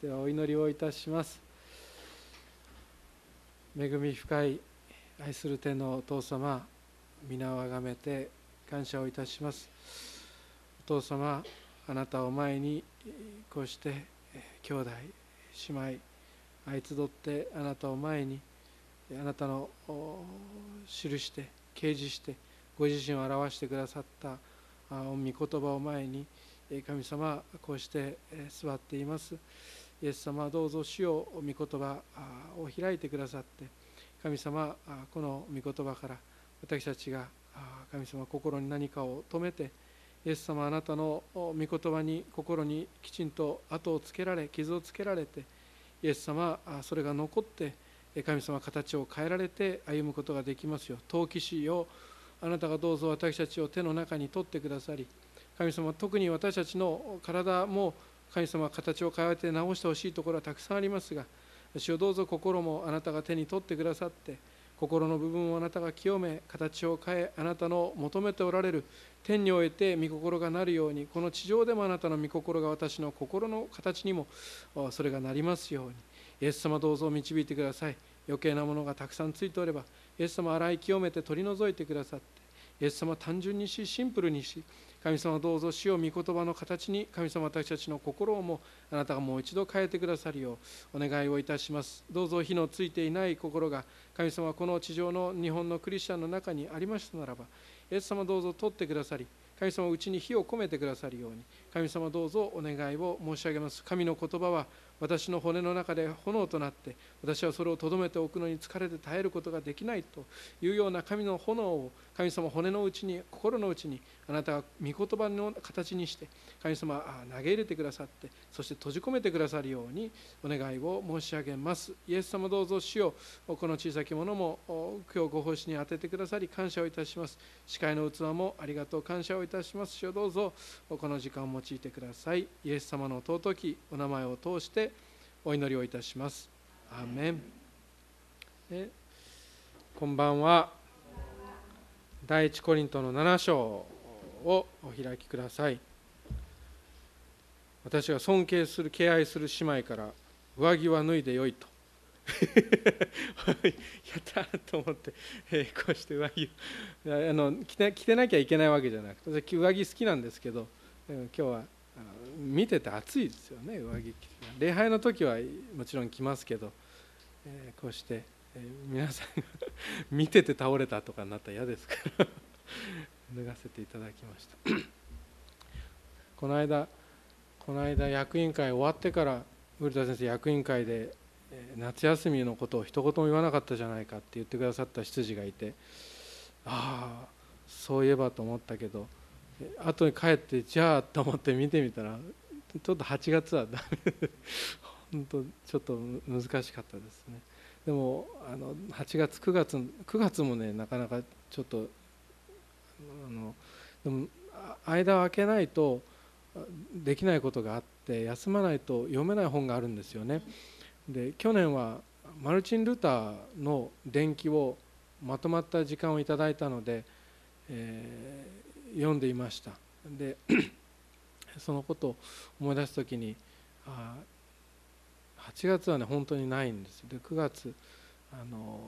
ではお祈りをいたします。恵み深い愛する天のお父様皆をあがめて感謝をいたします。お父様あなたを前にこうして兄弟姉妹愛集ってあなたを前にあなたの記して掲示してご自身を表してくださった御言葉を前に神様こうして座っています。イエス様どうぞ主を御言葉を開いてくださって神様この御言葉から私たちが神様心に何かを止めてイエス様あなたの御言葉に心にきちんと後をつけられ傷をつけられてイエス様それが残って神様形を変えられて歩むことができますよ。陶器師をあなたがどうぞ私たちを手の中に取ってくださり神様特に私たちの体も神様形を変えて直してほしいところはたくさんありますが主をどうぞ心もあなたが手に取ってくださって心の部分をあなたが清め形を変えあなたの求めておられる天において御心がなるようにこの地上でもあなたの御心が私の心の形にもそれがなりますように。イエス様どうぞ導いてください。余計なものがたくさんついておればイエス様洗い清めて取り除いてくださってイエス様単純にしシンプルにし神様どうぞ死を御言葉の形に神様私たちの心をもあなたがもう一度変えてくださるようお願いをいたします。どうぞ火のついていない心が神様この地上の日本のクリスチャンの中にありましたならばイエス様どうぞ取ってくださり神様うちに火を込めてくださるように神様どうぞお願いを申し上げます。神の言葉は私の骨の中で炎となって私はそれをとどめておくのに疲れて耐えることができないというような神の炎を神様骨の内に心の内にあなたが御言葉の形にして神様投げ入れてくださってそして閉じ込めてくださるようにお願いを申し上げます。イエス様どうぞ主よこの小さきものも今日ご奉仕に当ててくださり感謝をいたします。司会の器もありがとう感謝をいたします。主よどうぞこの時間を用いてください。イエス様の尊きお名前を通してお祈りをいたします。アーメン。こんばんは。第一コリントの7章をお開きください。私が尊敬する敬愛する姉妹から上着は脱いでよいと。やったと思って、えー、こうして上着 あの着て着てなきゃいけないわけじゃなくて私上着好きなんですけど今日は見てて暑いですよね上着礼拝の時はもちろん着ますけど、えー、こうして、皆さんが 見てて倒れたとかになったら嫌ですから。脱がせていただきました。この間この間役員会終わってから古田先生役員会で夏休みのことを一言も言わなかったじゃないかって言ってくださった執事がいてああそういえばと思ったけど後に帰ってじゃあと思って見てみたらちょっと8月はダメ本当ちょっと難しかったですね。でもあの8月9月9月もねなかなかちょっとあのでも間を空けないとできないことがあって休まないと読めない本があるんですよね。で去年はマルチン・ルターの伝記をまとまった時間をいただいたので、えー、読んでいました。で そのことを思い出す時にあ8月はね本当にないんです。で9月あの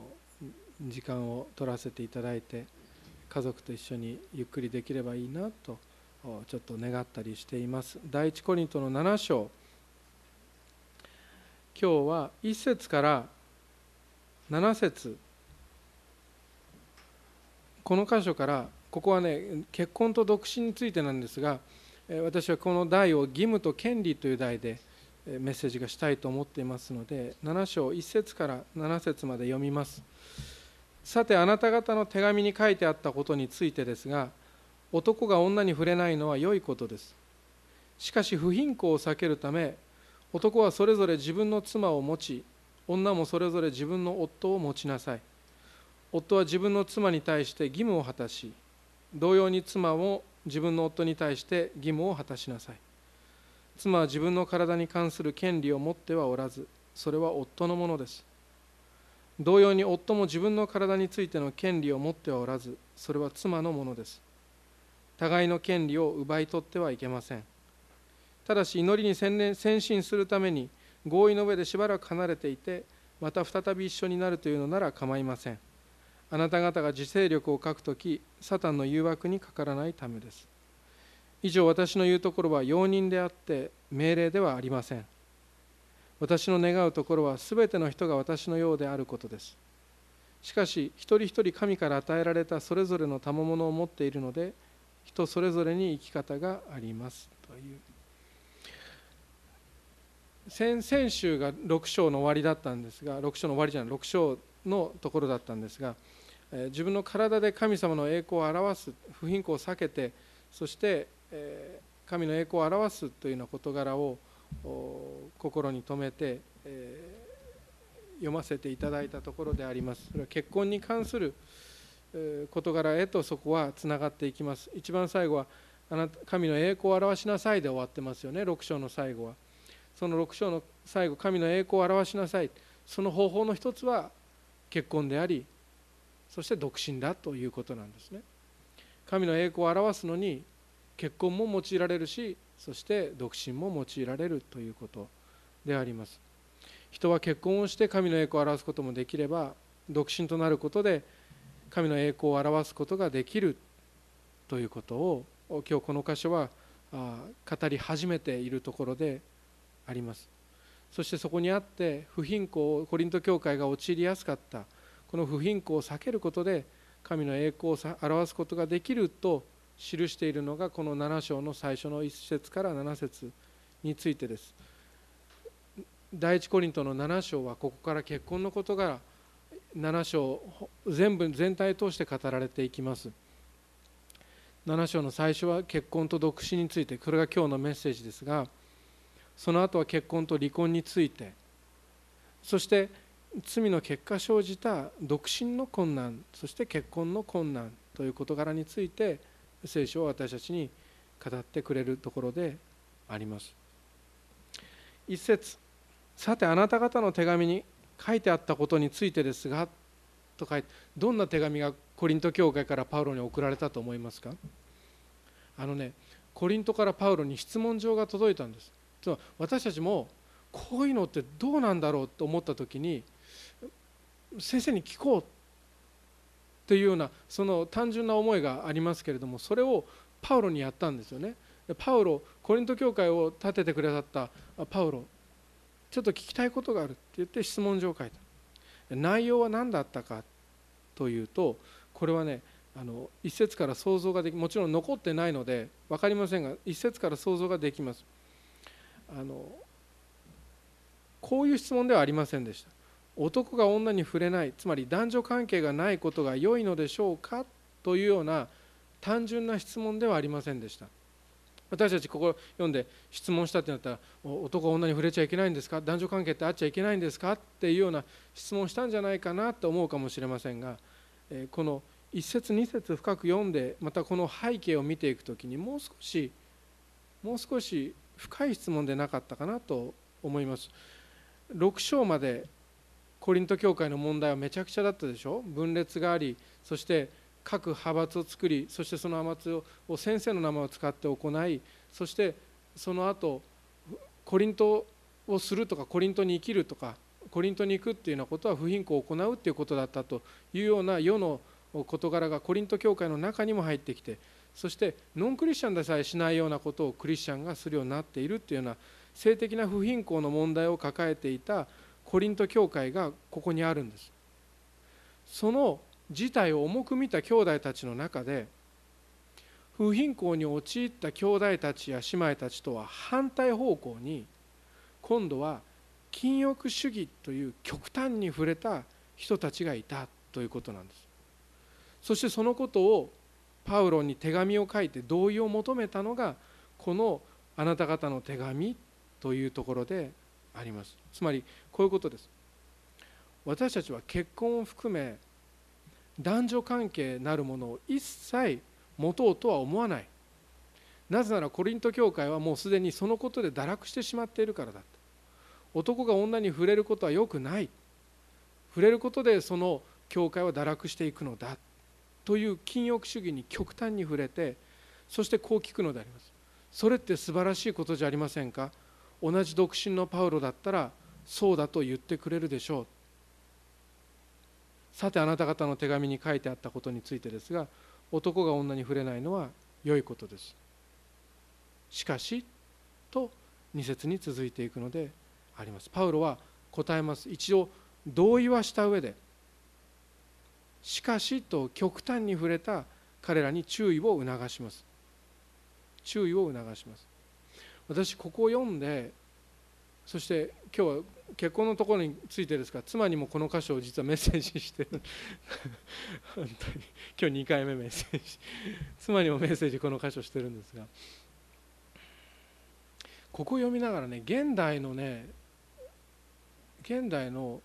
時間を取らせていただいて家族と一緒にゆっくりできればいいなとちょっと願ったりしています。第一コリントの7章。今日は1節から7節。この箇所からここはね結婚と独身についてなんですが私はこの題を義務と権利という題でメッセージがしたいと思っていますので7章1節から7節まで読みます。さてあなた方の手紙に書いてあったことについてですが男が女に触れないのは良いことです。しかし不貧困を避けるため男はそれぞれ自分の妻を持ち女もそれぞれ自分の夫を持ちなさい。夫は自分の妻に対して義務を果たし同様に妻も自分の夫に対して義務を果たしなさい。妻は自分の体に関する権利を持ってはおらずそれは夫のものです。同様に夫も自分の体についての権利を持ってはおらずそれは妻のものです。互いの権利を奪い取ってはいけません。ただし祈りに専念専心するために合意の上でしばらく離れていてまた再び一緒になるというのなら構いません。あなた方が自制力を書くときサタンの誘惑にかからないためです。以上私の言うところは容認であって命令ではありません。私の願うところはすべての人が私のようであることです。しかし一人一人神から与えられたそれぞれの賜物を持っているので人それぞれに生き方があります。という。先々週が6章の終わりだったんですが6章の終わりじゃない6章のところだったんですが自分の体で神様の栄光を表す不貧困を避けてそして神の栄光を表すというような事柄を心に留めて読ませていただいたところであります。それは結婚に関する事柄へとそこはつながっていきます。一番最後はあなた神の栄光を表しなさいで終わってますよね。6章の最後は。その6章の最後神の栄光を表しなさい。その方法の一つは結婚でありそして独身だということなんですね。神の栄光を表すのに結婚も用いられるしそして独身も用いられるということであります。人は結婚をして神の栄光を表すこともできれば独身となることで神の栄光を表すことができるということを今日この箇所は語り始めているところであります。そしてそこにあって不貧困をコリント教会が陥りやすかったこの不貧困を避けることで神の栄光を表すことができると記しているのがこの7章の最初の1節から7節についてです。第一コリントの7章はここから結婚のことが7章全部全体通して語られていきます。7章の最初は結婚と独身についてこれが今日のメッセージですがその後は結婚と離婚についてそして罪の結果生じた独身の困難そして結婚の困難という事柄について聖書は私たちに語ってくれるところであります。一節さてあなた方の手紙に書いてあったことについてですがと書いてどんな手紙がコリント教会からパウロに送られたと思いますか？あのねコリントからパウロに質問状が届いたんです。私たちもこういうのってどうなんだろうと思った時に先生に聞こう。というようなその単純な思いがありますけれどもそれをパウロにやったんですよね。パウロコリント教会を立ててくださったパウロちょっと聞きたいことがあるって言って質問状を書いた。内容は何だったかというとこれはねあの一節から想像ができもちろん残ってないので分かりませんが一節から想像ができます。あのこういう質問ではありませんでした。男が女に触れないつまり男女関係がないことが良いのでしょうか？というような単純な質問ではありませんでした。私たちここ読んで質問したってなったら男が女に触れちゃいけないんですか？男女関係ってあっちゃいけないんですか？っていうような質問したんじゃないかな？と思うかもしれませんがこの一節二節深く読んでまたこの背景を見ていく時にもう少しもう少し深い質問でなかったかなと思います。6章までコリント教会の問題はめちゃくちゃだったでしょ？分裂がありそして各派閥を作りそしてその派閥を先生の名前を使って行いそしてその後コリントをするとかコリントに生きるとかコリントに行くっていうようなことは不貧困を行うっていうことだったというような世の事柄がコリント教会の中にも入ってきてそしてノンクリスチャンでさえしないようなことをクリスチャンがするようになっているっていうような性的な不貧困の問題を抱えていたコリント教会がここにあるんです。その事態を重く見た兄弟たちの中で不貧困に陥った兄弟たちや姉妹たちとは反対方向に今度は禁欲主義という極端に触れた人たちがいたということなんです。そしてそのことをパウロに手紙を書いて同意を求めたのがこのあなた方の手紙というところであります。つまりこういうことです。私たちは結婚を含め男女関係なるものを一切持とうとは思わない。なぜならコリント教会はもうすでにそのことで堕落してしまっているからだ。男が女に触れることはよくない。触れることでその教会は堕落していくのだ。という禁欲主義に極端に触れてそしてこう聞くのであります。それって素晴らしいことじゃありませんか？同じ独身のパウロだったらそうだと言ってくれるでしょう。さてあなた方の手紙に書いてあったことについてですが男が女に触れないのは良いことです。しかしと2節に続いていくのであります。パウロは答えます。一応同意はした上でしかしと極端に触れた彼らに注意を促します。注意を促します。私ここを読んでそして今日は結婚のところについてですが妻にもこの箇所を実はメッセージしてる。本当に。今日2回目メッセージ。妻にもメッセージこの箇所してるんですが。ここを読みながらね現代のね現代の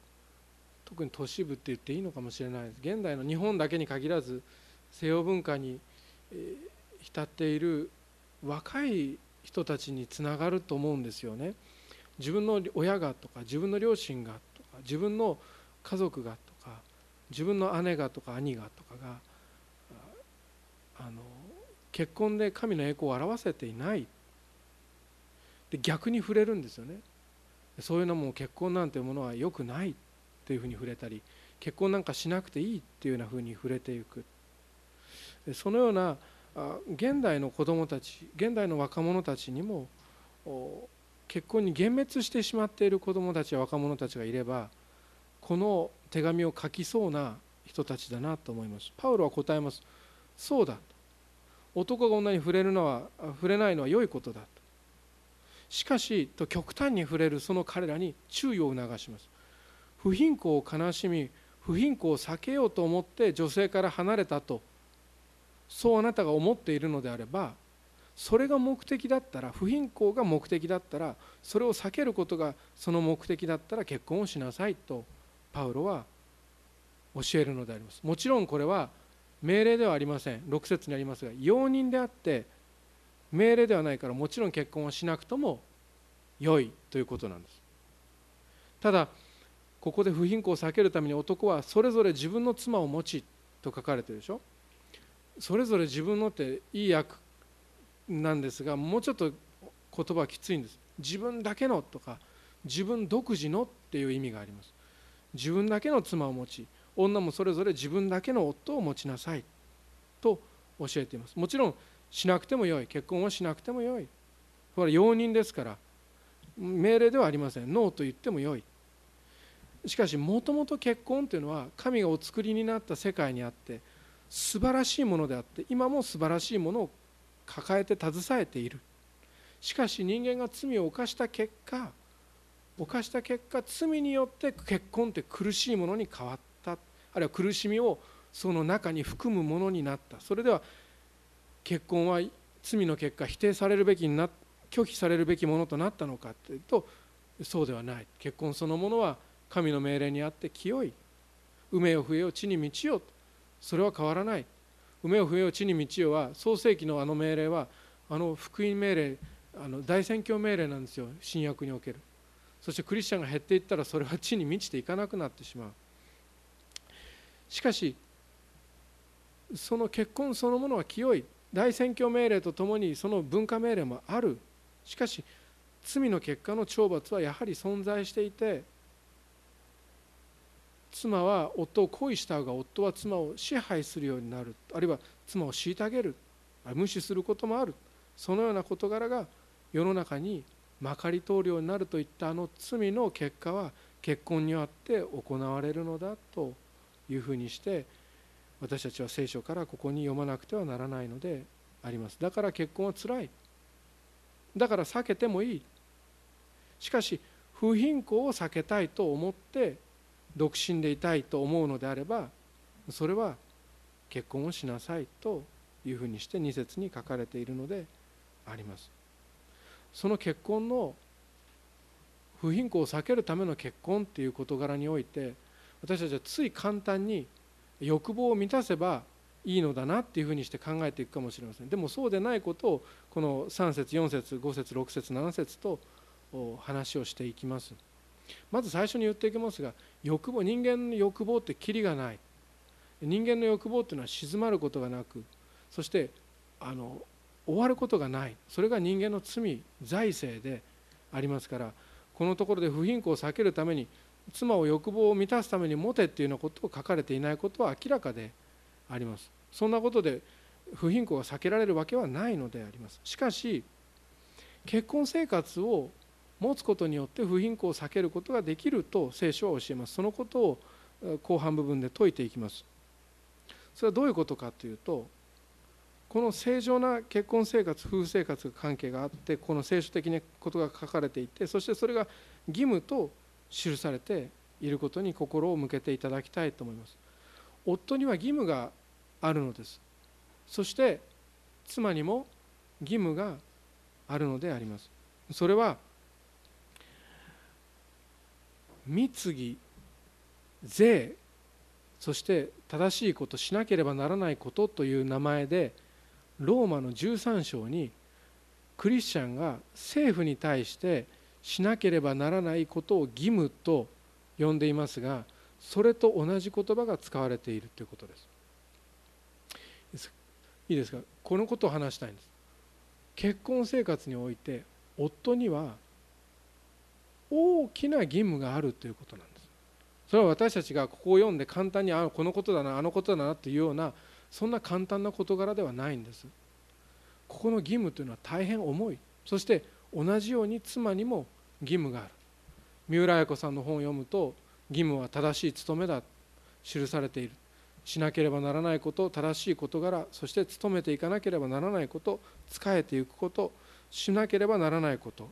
特に都市部って言っていいのかもしれないです。現代の日本だけに限らず西洋文化に、浸っている若い人たちにつながると思うんですよね。自分の親がとか自分の両親がとか自分の家族がとか自分の姉がとか兄がとかがあの結婚で神の栄光を表せていない。で逆に触れるんですよね。そういうのも結婚なんていうものは良くない。っていうふうに触れたり結婚なんかしなくていいっていうようなふうに触れていく。そのような現代の子どもたち現代の若者たちにも結婚に幻滅してしまっている子どもたちや若者たちがいればこの手紙を書きそうな人たちだなと思います。パウロは答えます。そうだ。男が女に触れるのは触れないのは良いことだしかしと極端に触れるその彼らに注意を促します。不貧困を悲しみ不貧困を避けようと思って女性から離れたとそうあなたが思っているのであればそれが目的だったら不貧困が目的だったらそれを避けることがその目的だったら結婚をしなさいとパウロは教えるのであります。もちろんこれは命令ではありません。6節にありますが容認であって命令ではないからもちろん結婚はしなくとも良いということなんです。ただここで不貧困を避けるために男はそれぞれ自分の妻を持ちと書かれてるでしょ。それぞれ自分のっていい訳なんですがもうちょっと言葉きついんです。自分だけのとか自分独自のっていう意味があります。自分だけの妻を持ち女もそれぞれ自分だけの夫を持ちなさい。と教えています。もちろんしなくてもよい。結婚はしなくてもよい。これは容認ですから命令ではありません。ノーと言ってもよい。しかしもともと結婚というのは神がお作りになった世界にあって素晴らしいものであって今も素晴らしいものを抱えて携えている。しかし人間が罪を犯した結果犯した結果罪によって結婚って苦しいものに変わった。あるいは苦しみをその中に含むものになった。それでは結婚は罪の結果否定されるべきにな拒否されるべきものとなったのかというとそうではない。結婚そのものは神の命令にあって清い。梅を増えよ地に満ちよと。それは変わらない。梅を増えよ地に満ちよは創世紀のあの命令はあの福音命令あの大宣教命令なんですよ。新約における。そしてクリスチャンが減っていったらそれは地に満ちていかなくなってしまう。しかしその結婚そのものは清い。大宣教命令とともにその文化命令もある。しかし罪の結果の懲罰はやはり存在していて妻は夫を恋したが夫は妻を支配するようになる。あるいは妻を虐げる。無視することもある。そのような事柄が世の中にまかり通るようになるといったあの罪の結果は結婚によって行われるのだというふうにして私たちは聖書からここに読まなくてはならないのであります。だから結婚はつらい。だから避けてもいい。しかし不貧困を避けたいと思って独身でいたいと思うのであればそれは結婚をしなさいというふうにして2節に書かれているのであります。その結婚の不貧困を避けるための結婚っていう事柄において私たちはつい簡単に欲望を満たせばいいのだなっていうふうにして考えていくかもしれません。でもそうでないことをこの3節4節5節6節7節と話をしていきます。まず最初に言っていきますが欲望人間の欲望ってキリがない。人間の欲望っていうのは静まることがなくそしてあの終わることがない。それが人間の罪財政でありますからこのところで不貧困を避けるために妻を欲望を満たすために持てっていうようなことを書かれていないことは明らかであります。そんなことで不貧困が避けられるわけはないのであります。しかし結婚生活を持つことによって不貧困を避けることができると聖書は教えます。そのことを後半部分で説いていきます。それはどういうことかというとこの正常な結婚生活夫婦生活関係があってこの聖書的なことが書かれていてそしてそれが義務と記されていることに心を向けていただきたいと思います。夫には義務があるのです。そして妻にも義務があるのであります。それは貢ぎ税そして正しいことしなければならないことという名前でローマの13章にクリスチャンが政府に対してしなければならないことを義務と呼んでいますがそれと同じ言葉が使われているということです。いいですか？このことを話したいんです。結婚生活において夫には大きな義務があるということなんです。それは私たちがここを読んで簡単にあこのことだなあのことだなというようなそんな簡単な事柄ではないんです。ここの義務というのは大変重い。そして同じように妻にも義務がある。三浦綾子さんの本を読むと義務は正しい務めだ。記されている。しなければならないこと正しい事柄そして努めていかなければならないこと仕えていくことしなければならないこと。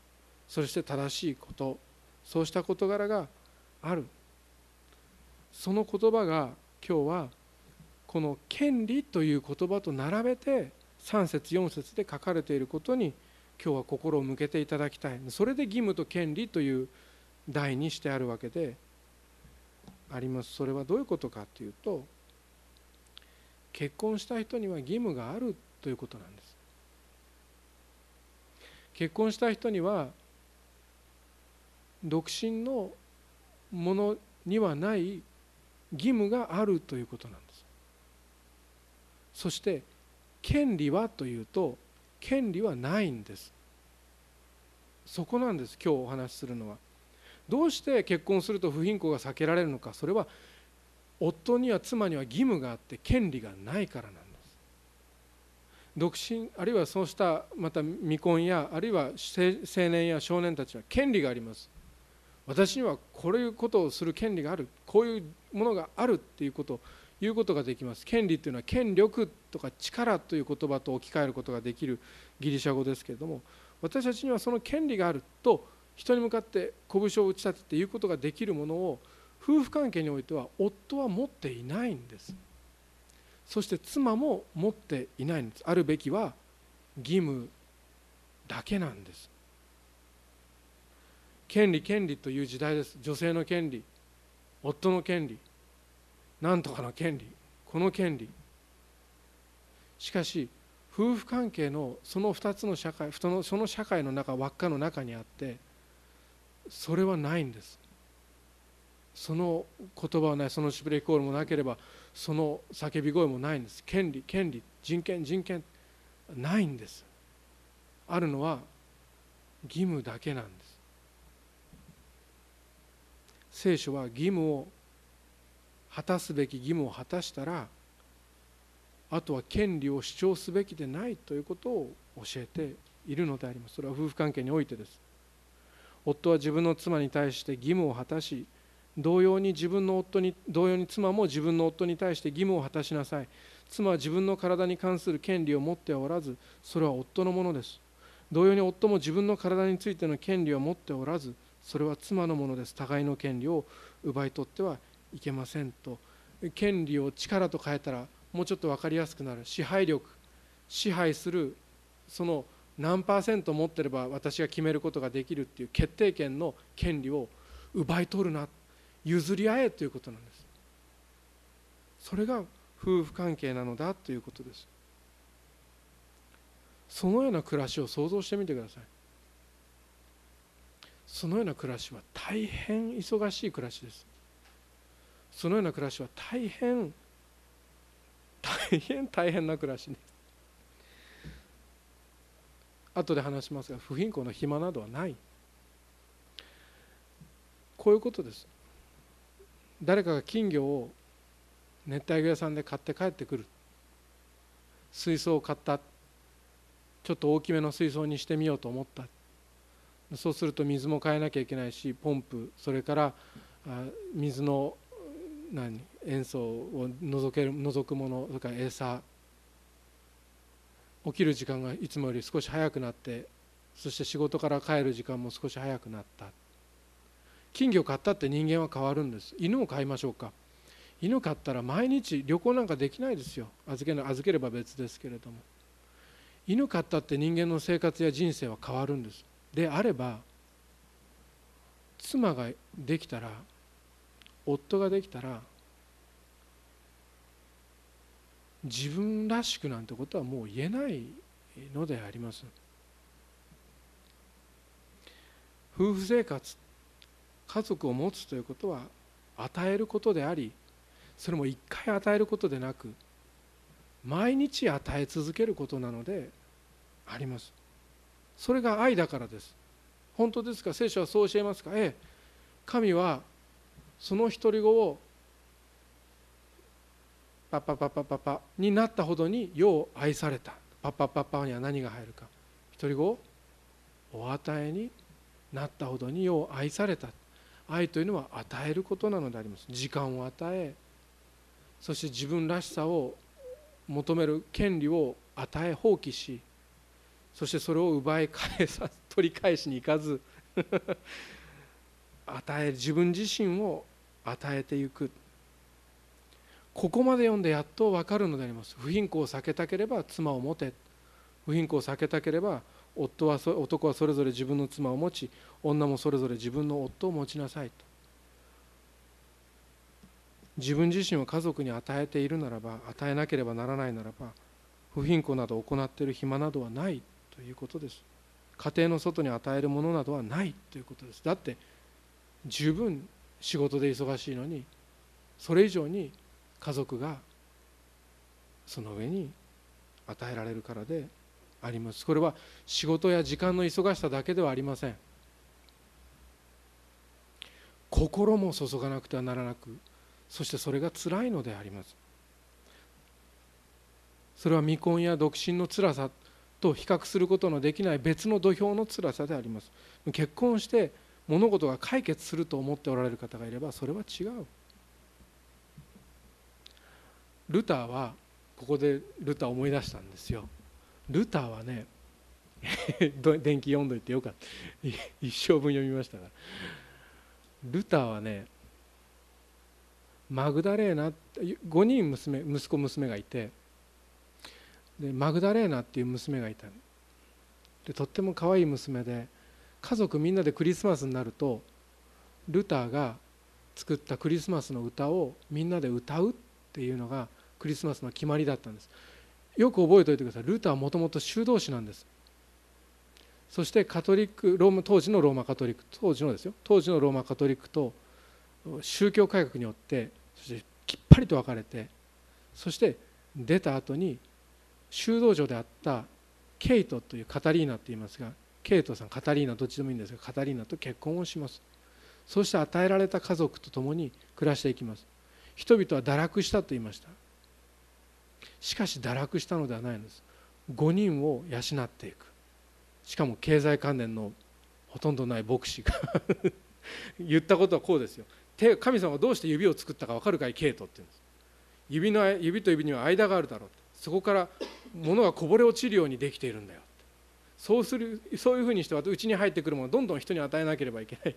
そして正しいことそうした事柄がある。その言葉が今日はこの「権利」という言葉と並べて3節4節で書かれていることに今日は心を向けていただきたい。それで義務と権利という題にしてあるわけであります。それはどういうことかというと結婚した人には義務があるということなんです。結婚した人には独身のものにはない義務があるということなんです。そして権利はというと権利はないんです。そこなんです今日お話しするのは。どうして結婚すると不貧困が避けられるのか。それは夫には妻には義務があって権利がないからなんです。独身あるいはそうしたまた未婚やあるいは青年や少年たちは権利があります。私にはこういうことをする権利があるこういうものがあるっていうことを言うことができます。権利というのは権力とか力という言葉と置き換えることができるギリシャ語ですけれども私たちにはその権利があると人に向かって拳を打ち立てて言うことができるものを夫婦関係においては夫は持っていないんです。そして妻も持っていないんです。あるべきは義務だけなんです。権利権利という時代です。女性の権利。夫の権利。なんとかの権利。この権利。しかし夫婦関係のその2つの社会その社会の中輪っかの中にあってそれはないんです。その言葉はない。そのシュプレヒコールもなければその叫び声もないんです。権利権利人権人権ないんです。あるのは義務だけなんです。聖書は義務を果たすべき義務を果たしたらあとは権利を主張すべきでないということを教えているのであります。それは夫婦関係においてです。夫は自分の妻に対して義務を果たし同様に自分の夫に同様に妻も自分の夫に対して義務を果たしなさい。妻は自分の体に関する権利を持っておらずそれは夫のものです。同様に夫も自分の体についての権利を持っておらずそれは妻のものです。互いの権利を奪い取ってはいけませんと。権利を力と変えたらもうちょっと分かりやすくなる。支配力。支配する。その何パーセント持ってれば私が決めることができるっていう決定権の権利を奪い取るな。譲り合えということなんです。それが夫婦関係なのだということです。そのような暮らしを想像してみてください。そのような暮らしは大変忙しい暮らしです。そのような暮らしは大変大変大変な暮らしです後で話しますが不貧困の暇などはない。こういうことです。誰かが金魚を熱帯魚屋さんで買って帰ってくる。水槽を買った。ちょっと大きめの水槽にしてみようと思った。そうすると水も変えなきゃいけないしポンプそれから水の何塩素を除ける除くものそれから餌起きる時間がいつもより少し早くなってそして仕事から帰る時間も少し早くなった。金魚買ったって人間は変わるんです。犬を飼いましょうか。犬飼ったら毎日旅行なんかできないですよ。預け預ければ別ですけれども。犬飼ったって人間の生活や人生は変わるんです。であれば妻ができたら夫ができたら自分らしくなんてことはもう言えないのであります。夫婦生活家族を持つということは与えることでありそれも一回与えることでなく毎日与え続けることなのであります。それが愛だからです。本当ですか？聖書はそう教えますか？ええ。神はその独り子をパパパパパパになったほどに世を愛された。パパパパには何が入るか。独り子をお与えになったほどに世を愛された。愛というのは与えることなのであります。時間を与えそして自分らしさを求める権利を与え放棄しそしてそれを奪い返さ取り返しに行かず 与え自分自身を与えていく。ここまで読んでやっと分かるのであります。不貧困を避けたければ妻を持て。不貧困を避けたければ夫は男はそれぞれ自分の妻を持ち女もそれぞれ自分の夫を持ちなさいと。自分自身を家族に与えているならば与えなければならないならば不貧困など行っている暇などはない。ということです。家庭の外に与えるものなどはないということです。だって十分仕事で忙しいのにそれ以上に家族がその上に与えられるからであります。これは仕事や時間の忙しさだけではありません。心も注がなくてはならなくそしてそれが辛いのであります。それは未婚や独身の辛さと比較することのできない別の土俵の辛さであります。結婚して物事が解決すると思っておられる方がいればそれは違う。ルターはここでルター思い出したんですよ。ルターはね 電気読んどいてよかった。一生分読みましたから。ルターはねマグダレーナ5人娘息子娘がいてでマグダレーナっていう娘がいたでとっても可愛い娘で家族みんなでクリスマスになるとルターが作ったクリスマスの歌をみんなで歌うっていうのがクリスマスの決まりだったんです。よく覚えておいてください。ルターはもともと修道士なんです。そしてカトリックローマ当時のローマカトリック当時のですよ。当時のローマカトリックと宗教改革によってそしてきっぱりと分かれてそして出た後に修道女であったケイトというカタリーナって言いますがケイトさんカタリーナどっちでもいいんですがカタリーナと結婚をします。そして与えられた家族と共に暮らしていきます。人々は堕落したと言いました。しかし堕落したのではないのです。5人を養っていく。しかも経済関連のほとんどない牧師が 言ったことはこうですよ。神様はどうして指を作ったか分かるかい？ケイトって言うんです。指の指と指には間があるだろう。そこから物がこぼれ落ちるようにできているんだよ。そうするそういうふうにしてうちに入ってくるものをどんどん人に与えなければいけないっ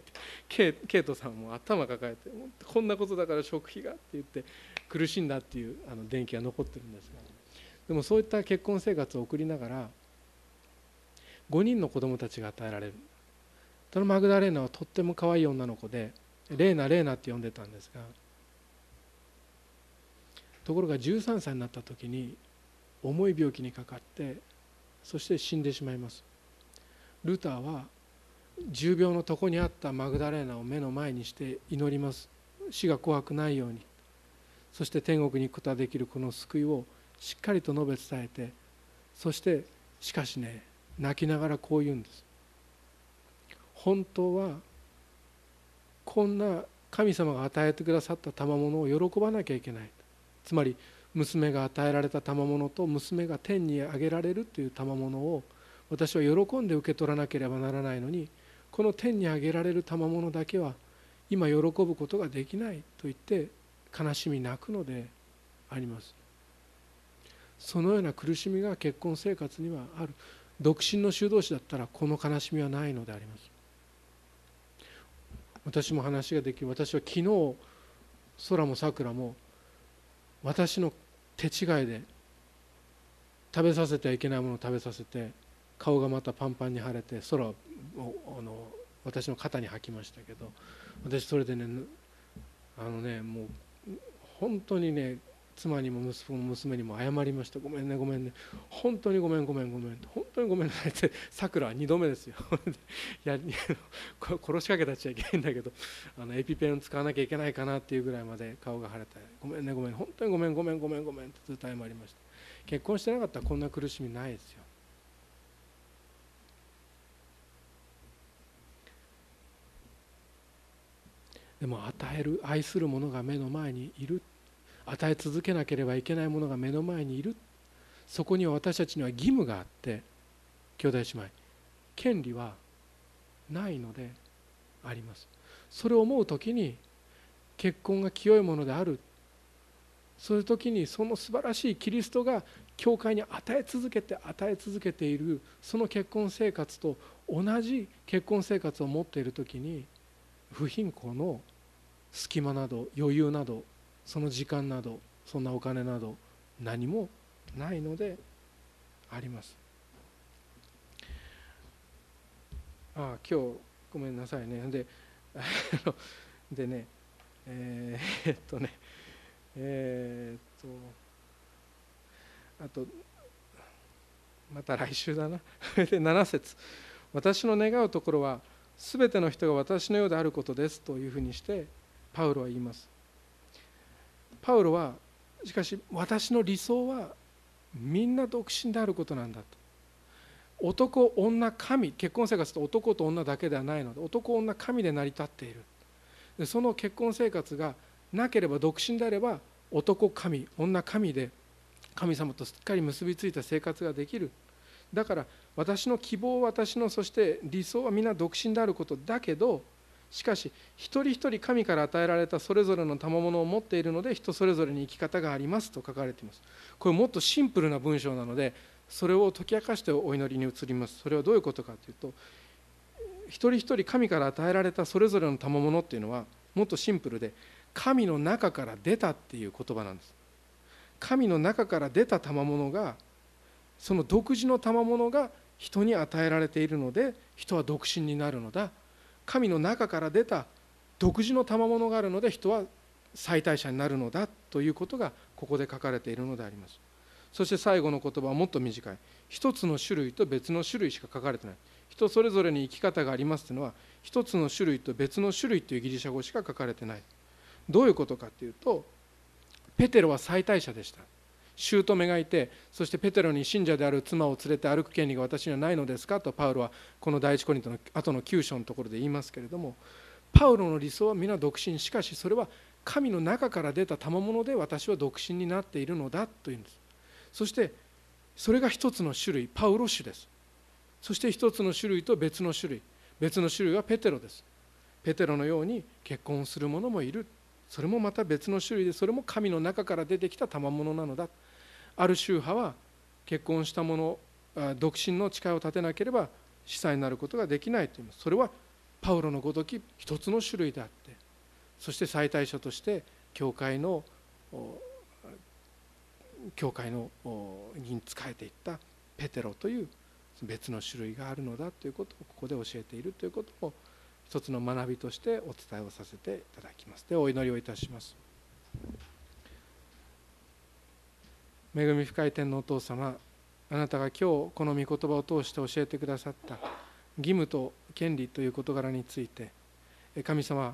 て。ケイトさんも頭抱えてこんなことだから食費がって言って苦しんだっていうあの電気が残ってるんですが。でもそういった結婚生活を送りながら5人の子供たちが与えられる。そのマグダレーナはとっても可愛い女の子でレーナレーナって呼んでたんですが。ところが13歳になった時に重い病気にかかってそして死んでしまいます。ルターは重病のとこにあったマグダレーナを目の前にして祈ります。死が怖くないように。そして天国に行くことができるこの救いをしっかりと述べ伝えてそしてしかしね泣きながらこう言うんです。本当はこんな神様が与えてくださった賜物を喜ばなきゃいけない。つまり娘が与えられた賜物と娘が天に上げられるという賜物を私は喜んで受け取らなければならないのにこの天に上げられる賜物だけは今喜ぶことができないと言って悲しみ泣くのであります。そのような苦しみが結婚生活にはある。独身の修道士だったらこの悲しみはないのであります。私も話ができる。私は昨日空も桜も私の手違いで食べさせてはいけないものを食べさせて顔がまたパンパンに腫れて空をあの私の肩に吐きましたけど私それでねあのねもう本当にね妻にも息子も娘にも謝りました。ごめんねごめんね。本当にごめんごめんごめん。本当にごめんなさいってさくらは2度目ですよ。い や 殺しかけたっちゃいけないんだけどあのエピペン使わなきゃいけないかなっていうぐらいまで顔が腫れてごめんねごめん。本当にごめんごめんごめんごめんってずっと謝りました。結婚してなかったらこんな苦しみないですよ。でも与える愛する者が目の前にいるって与え続けなければいけないものが目の前にいる。そこには私たちには義務があって兄弟姉妹権利はないのであります。それを思う時に結婚が清いものである。そういう時にその素晴らしいキリストが教会に与え続けて与え続けているその結婚生活と同じ結婚生活を持っている時に不貧困の隙間など余裕などその時間などそんなお金など何もないのであります。ああ今日ごめんなさいね。で でねえー、っとねえー、っとあとまた来週だな。で7節。私の願うところはすべての人が私のようであることですというふうにしてパウロは言います。パウロはしかし私の理想はみんな独身であることなんだと。男女神。結婚生活と男と女だけではないので男女神で成り立っている。でその結婚生活がなければ独身であれば男神女神で神様とすっかり結びついた生活ができる。だから私の希望私のそして理想は皆独身であることだけどしかし一人一人神から与えられたそれぞれの賜物を持っているので人それぞれに生き方がありますと書かれています。これもっとシンプルな文章なのでそれを解き明かしてお祈りに移ります。それはどういうことかというと一人一人神から与えられたそれぞれの賜物っていうのはもっとシンプルで神の中から出たっていう言葉なんです。神の中から出た賜物がその独自の賜物が人に与えられているので人は独身になるのだ。神の中から出た独自の賜物があるので人は最大者になるのだということがここで書かれているのであります。そして最後の言葉はもっと短い。一つの種類と別の種類しか書かれてない。人それぞれに生き方がありますというのは一つの種類と別の種類というギリシャ語しか書かれてない。どういうことかというとペテロは最大者でした。姑がいてそしてペテロに信者である妻を連れて歩く権利が私にはないのですか？とパウロはこの第一コリントの後の9章のところで言いますけれどもパウロの理想は皆独身。しかしそれは神の中から出た賜物で私は独身になっているのだというんです。そしてそれが一つの種類パウロ種です。そして一つの種類と別の種類。別の種類はペテロです。ペテロのように結婚する者もいる。それもまた別の種類でそれも神の中から出てきた賜物なのだ。ある宗派は結婚した者独身の誓いを立てなければ司祭になることができないといいます。それはパウロのごとき一つの種類であってそして最大者として教会の教会のに仕えていったペテロという別の種類があるのだということをここで教えているということを一つの学びとしてお伝えをさせていただきます。でお祈りをいたします。恵み深い天のお父様あなたが今日この御言葉を通して教えてくださった義務と権利という事柄について神様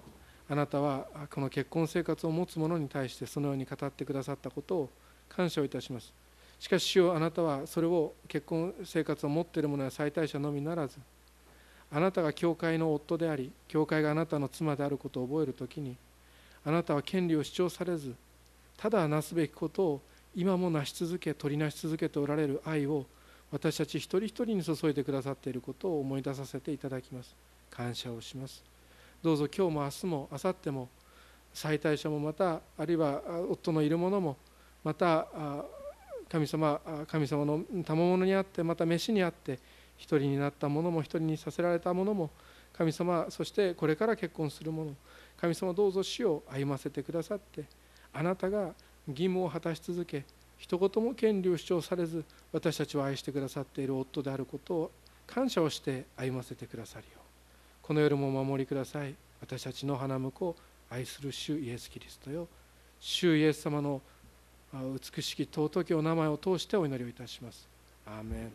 あなたはこの結婚生活を持つ者に対してそのように語ってくださったことを感謝をいたします。しかし主よあなたはそれを結婚生活を持っている者や最大者のみならずあなたが教会の夫であり教会があなたの妻であることを覚える時にあなたは権利を主張されずただなすべきことを今も成し続け取りなし続けておられる愛を私たち一人一人に注いでくださっていることを思い出させていただきます。感謝をします。どうぞ今日も明日も明後日も妻帯者もまたあるいは夫のいる者もまた神様神様の賜物にあってまた飯にあって一人になった者も一人にさせられた者も神様そしてこれから結婚する者神様どうぞ死を歩ませてくださってあなたが義務を果たし続け一言も権利を主張されず私たちを愛してくださっている夫であることを感謝をして歩ませてくださるよう。この夜もお守りください。私たちの花婿を愛する主イエス・キリストよ。主イエス様の美しき尊きお名前を通してお祈りをいたします。アーメン。